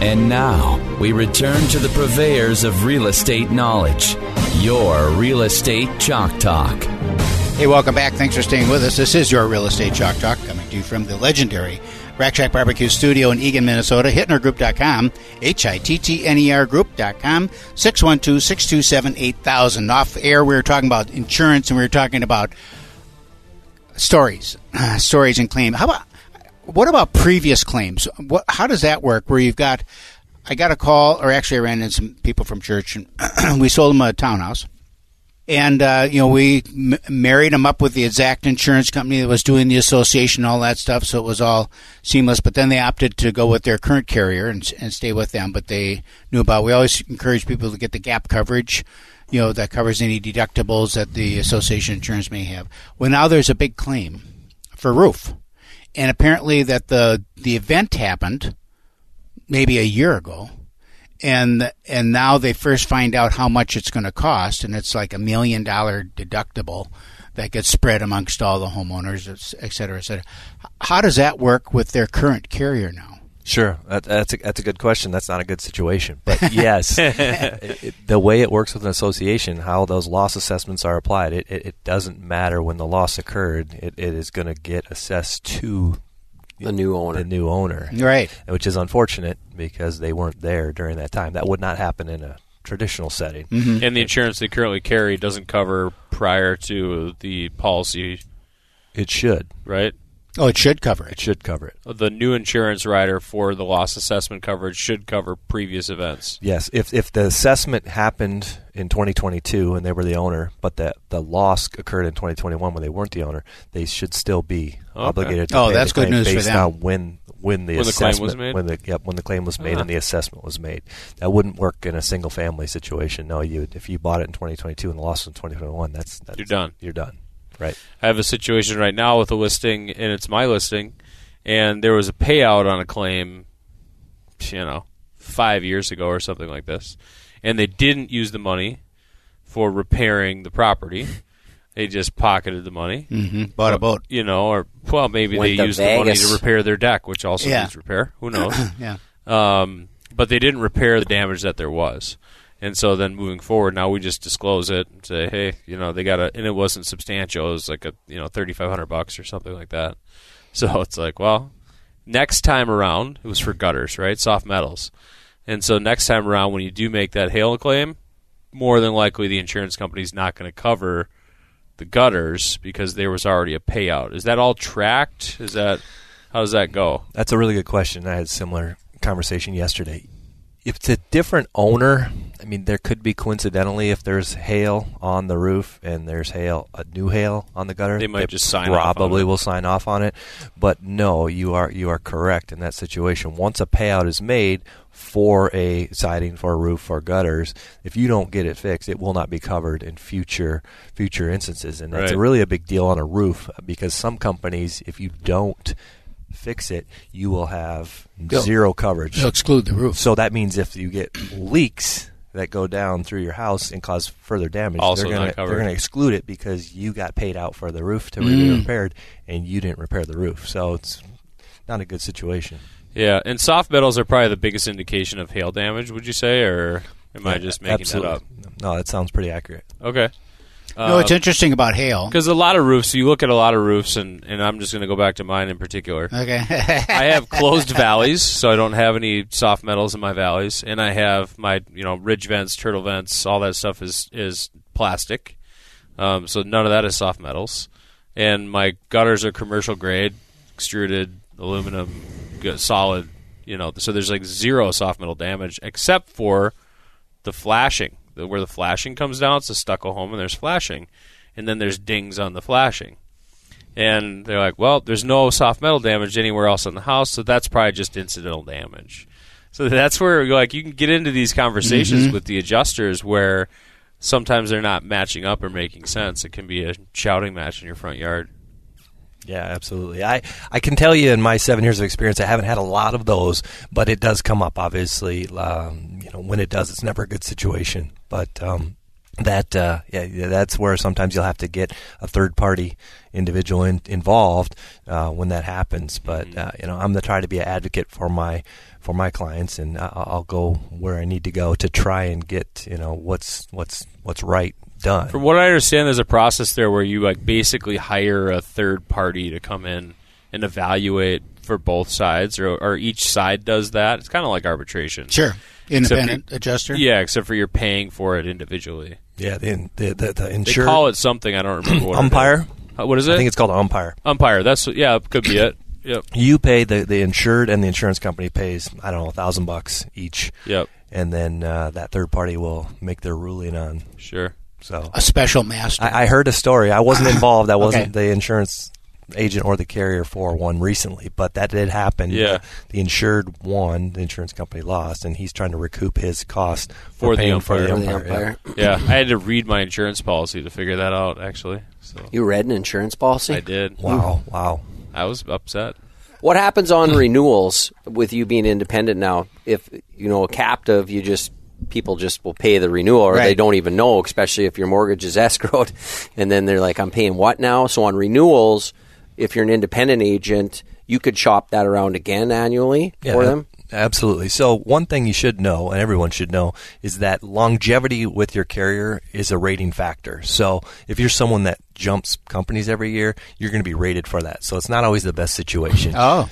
And now we return to the purveyors of real estate knowledge, your Real Estate Chalk Talk. Hey, welcome back. Thanks for staying with us. This is your Real Estate Chalk Talk coming to you from the legendary Rack Shack Barbecue Studio in Eagan, Minnesota. HittnerGroup.com, H-I-T-T-N-E-R Group.com, 612-627-8000. Off air, we were talking about insurance and we were talking about stories, stories and claim. How about what about previous claims? What, how does that work? Where you've got, I got a call, or actually, I ran into some people from church, and we sold them a townhouse, and uh, you know we m- married them up with the exact insurance company that was doing the association, all that stuff, so it was all seamless. But then they opted to go with their current carrier and, and stay with them. But they knew about. We always encourage people to get the gap coverage you know that covers any deductibles that the association insurance may have. Well, now there's a big claim for roof, and apparently that the the event happened maybe a year ago, and and now they first find out how much it's going to cost, and it's like a million dollar deductible that gets spread amongst all the homeowners, et cetera, et cetera. How does that work with their current carrier now? Sure, that, that's a, that's a good question. That's not a good situation, but yes, it, it, the way it works with an association, how those loss assessments are applied, it, it, it doesn't matter when the loss occurred. It, it is going to get assessed to the new owner. The new owner, right? Which is unfortunate because they weren't there during that time. That would not happen in a traditional setting. Mm-hmm. And the insurance they currently carry doesn't cover prior to the policy. It should, right? Oh, it should cover it. It should cover it. The new insurance rider for the loss assessment coverage should cover previous events. Yes, if if the assessment happened in 2022 and they were the owner, but the the loss occurred in 2021 when they weren't the owner, they should still be okay. obligated. to Oh, that's good news based for them. on when when the When the assessment claim was made? when the yep, when the claim was made Ah. and the assessment was made. That wouldn't work in a single family situation. No, you if you bought it in 2022 and the loss was in 2021, that's, that's You're done. You're done. Right. I have a situation right now with a listing, and it's my listing, and there was a payout on a claim, you know, five years ago or something like this, and they didn't use the money for repairing the property. They just pocketed the money, Mm-hmm. Bought a boat. you know, or well, maybe Went they to used the money to repair their deck, which also Yeah. needs repair. Who knows? Yeah. um, but they didn't repair the damage that there was. And so then moving forward, now we just disclose it and say, hey, you know, they got a, and it wasn't substantial. It was like a, you know, thirty five hundred bucks or something like that. So it's like, well, next time around, it was for gutters, right? Soft metals. And so next time around, when you do make that hail claim, more than likely the insurance company's not going to cover the gutters because there was already a payout. Is that all tracked? Is that how does that go? That's a really good question. I had a similar conversation yesterday. If it's a different owner, mean, there could be coincidentally if there's hail on the roof and there's hail, a new hail on the gutter, They might just sign off on probably it. will sign off on it. But no, you are you are correct in that situation. Once a payout is made for a siding, for a roof, for gutters, if you don't get it fixed, it will not be covered in future future instances, and that's Right. really a big deal on a roof because some companies, if you don't fix it, you will have They'll- zero coverage. They'll exclude the roof. So that means if you get leaks that go down through your house and cause further damage, Also they're not going covered. they're going to exclude it because you got paid out for the roof to be Mm. repaired and you didn't repair the roof. So it's not a good situation. Yeah, and soft metals are probably the biggest indication of hail damage. Would you say, or am I just making absolutely. that up? No, that sounds pretty accurate. Okay. No, it's interesting about hail. because a lot of roofs. You look at a lot of roofs, and, and I'm just going to go back to mine in particular. Okay. I have closed valleys, so I don't have any soft metals in my valleys, and I have my you know ridge vents, turtle vents, all that stuff is is plastic. Um, so none of that is soft metals, and my gutters are commercial grade, extruded aluminum, good, solid. You know, so there's like zero soft metal damage except for the flashing. Where the flashing comes down, it's a stucco home, and there's flashing, and then there's dings on the flashing And they're like, well, there's no soft metal damage anywhere else in the house, so that's probably just incidental damage. So that's where like you can get into these conversations Mm-hmm. with the adjusters where sometimes they're not matching up or making sense. It can be a shouting match in your front yard. Yeah, absolutely. I, I can tell you in my seven years of experience, I haven't had a lot of those, but it does come up. Obviously, um, you know, when it does, it's never a good situation. But um, that, uh, yeah, that's where sometimes you'll have to get a third party individual in, involved uh, when that happens. But uh, you know, I'm gonna try to be an advocate for my for my clients, and I- I'll go where I need to go to try and get you know what's what's what's right done. From what I understand, there's a process there where you like basically hire a third party to come in and evaluate for both sides, or, or each side does that. It's kind of like arbitration. Sure. Independent Except you- adjuster. Yeah, except for you're paying for it individually. yeah, the the the, the They call it something I don't remember. What umpire. Uh, What is it? I think it's called umpire. umpire. That's yeah, could be it. Yep. You pay the the insured, and the insurance company pays I don't know a thousand bucks each, Yep. and then uh, that third party will make their ruling on. Sure. So A special master. I, I heard a story. I wasn't involved. I wasn't Okay. the insurance agent or the carrier for one recently, but that did happen. Yeah. the insured won, the insurance company lost, and he's trying to recoup his cost For the paying for the umpire. For the umpire. umpire. Yeah, I had to read my insurance policy to figure that out. Actually, so You read an insurance policy? I did. Yeah. Wow, hmm. wow. I was upset. What happens on renewals with you being independent now? If you know a captive, you just people just will pay the renewal, or they don't even know. Especially if your mortgage is escrowed, and then they're like, "I'm paying what now?" So on renewals, if you're an independent agent, you could shop that around again annually for them. Absolutely. So one thing you should know, and everyone should know, is that longevity with your carrier is a rating factor. So if you're someone that jumps companies every year, you're going to be rated for that. So it's not always the best situation. oh.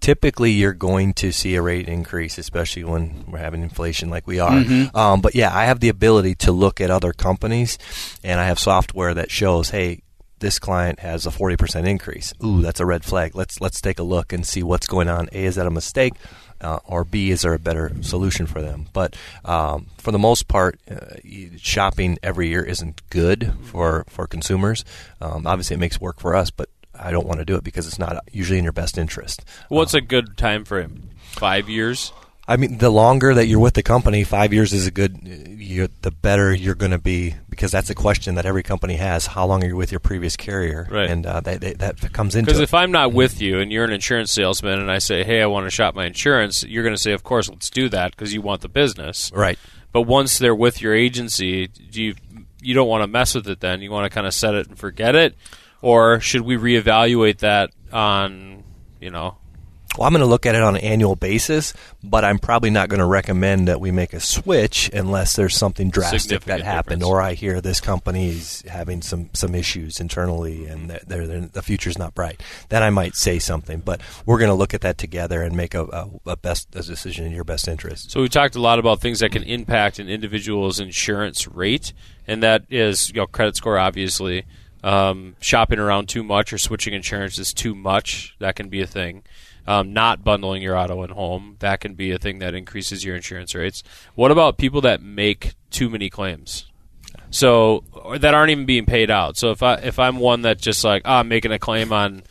Typically, you're going to see a rate increase, especially when we're having inflation like we are. Um, but yeah, I have the ability to look at other companies, and I have software that shows, hey, this client has a 40% increase. Ooh, that's a red flag. Let's let's take a look and see what's going on. A, is that a mistake? Uh, or B, is there a better solution for them? But um, for the most part, uh, shopping every year isn't good for, for consumers. Um, obviously, it makes work for us, but I don't want to do it because it's not usually in your best interest. What's a good time frame? Five years. I mean, the longer that you're with the company, five years is a good. the better you're going to be because that's a question that every company has. How long are you with your previous carrier? Right. And uh, that, that that comes into Because if I'm not with you and you're an insurance salesman and I say, "Hey, I want to shop my insurance," you're going to say, "Of course, let's do that," because you want the business. right. But once they're with your agency, do you you don't want to mess with it. Then you want to kind of set it and forget it, or should we reevaluate that on you know? Well, I'm going to look at it on an annual basis, but I'm probably not going to recommend that we make a switch unless there's something drastic that happened, difference. or I hear this company is having some some issues internally and they're, they're, they're- the future's not bright. Then I might say something, but we're going to look at that together and make a, a, a best a decision in your best interest. So we talked a lot about things that can impact an individual's insurance rate, and that is you know credit score, obviously. Um, shopping around too much or switching insurance is too much. That can be a thing. Um, not bundling your auto and home that can be a thing that increases your insurance rates. What about people that make too many claims? So that aren't even being paid out. So if I if I'm one that just like ah, I'm making a claim on,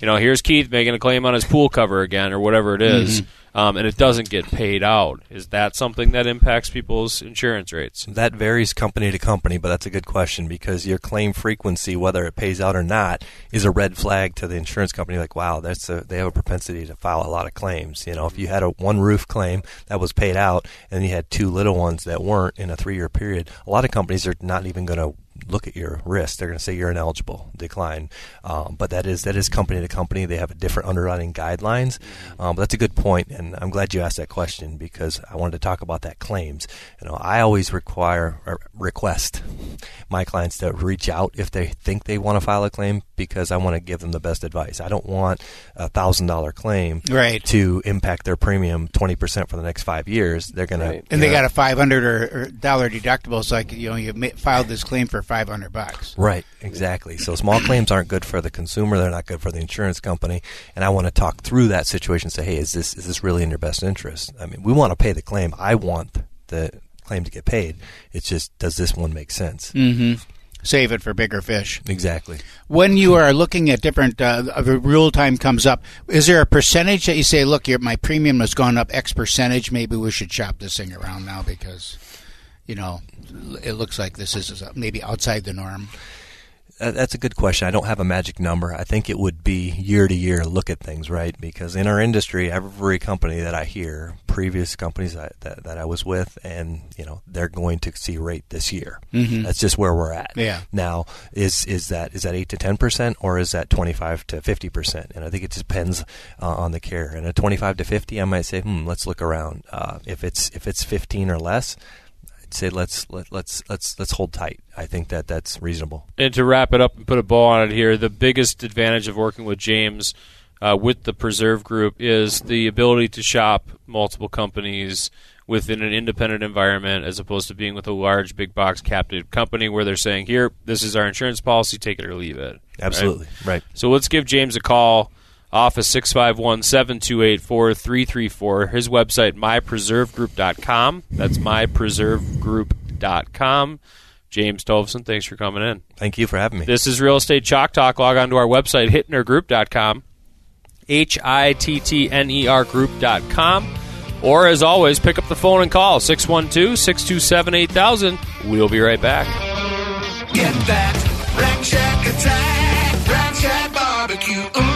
you know, here's Keith making a claim on his pool cover again or whatever it is, um, and it doesn't get paid out, is that something that impacts people's insurance rates? That varies company to company, but that's a good question because your claim frequency, whether it pays out or not, is a red flag to the insurance company. Like, wow, that's a, they have a propensity to file a lot of claims. You know, if you had a one roof claim that was paid out and you had two little ones that weren't in a three year period, a lot of companies are not even going to look at your risk. They're going to say you're ineligible, decline. Um, but that is that is company to company. They have a different underwriting guidelines. Um, but that's a good point, and I'm glad you asked that question because I wanted to talk about that claims. You know, I always require or request my clients to reach out if they think they want to file a claim because I want to give them the best advice. I don't want a thousand dollar claim Right. to impact their premium twenty percent for the next five years. They're going Right. to And they got a five hundred dollar deductible. So like you know you filed this claim for five hundred bucks. Right, exactly. So small claims aren't good for the consumer; they're not good for the insurance company. And I want to talk through that situation. Say, hey, is this is this really in your best interest? I mean, we want to pay the claim. I want the claim to get paid. It's just, does this one make sense? Mm-hmm. save it for bigger fish. Exactly. When you are looking at different, uh, a real time comes up, is there a percentage that you say, look, your, my premium has gone up X percentage, maybe we should shop this thing around now because, you know, it looks like this is maybe outside the norm? Uh, that's a good question. I don't have a magic number. I think it would be year to year look at things, right? Because in our industry, every company that I hear, previous companies that, that, that I was with, and you know, they're going to see rate this year. Mm-hmm. That's just where we're at. Yeah. Now, is is that is that eight to ten percent, or is that twenty five to fifty percent? And I think it depends uh, on the care. And a twenty five to fifty, I might say, hmm, let's look around. Uh, if it's if it's fifteen or less I'd say let's let, let's let's let's hold tight. I think that that's reasonable. And to wrap it up and put a bow on it here, the biggest advantage of working with James uh, with the Preserve Group is the ability to shop multiple companies within an independent environment as opposed to being with a large big box captive company where they're saying, "Here, this is our insurance policy, take it or leave it." Absolutely right. right. So let's give James a call. Office 651 728 4334. His website, mypreservegroup.com. That's mypreservegroup.com. James Thovson, thanks for coming in. Thank you for having me. This is Real Estate Chalk Talk. Log on to our website, hittnergroup.com. H I T T N E R group.com. Or, as always, pick up the phone and call 612 627 8000. We'll be right back. Get that Rack Shack attack, Rack Shack barbecue. Ooh,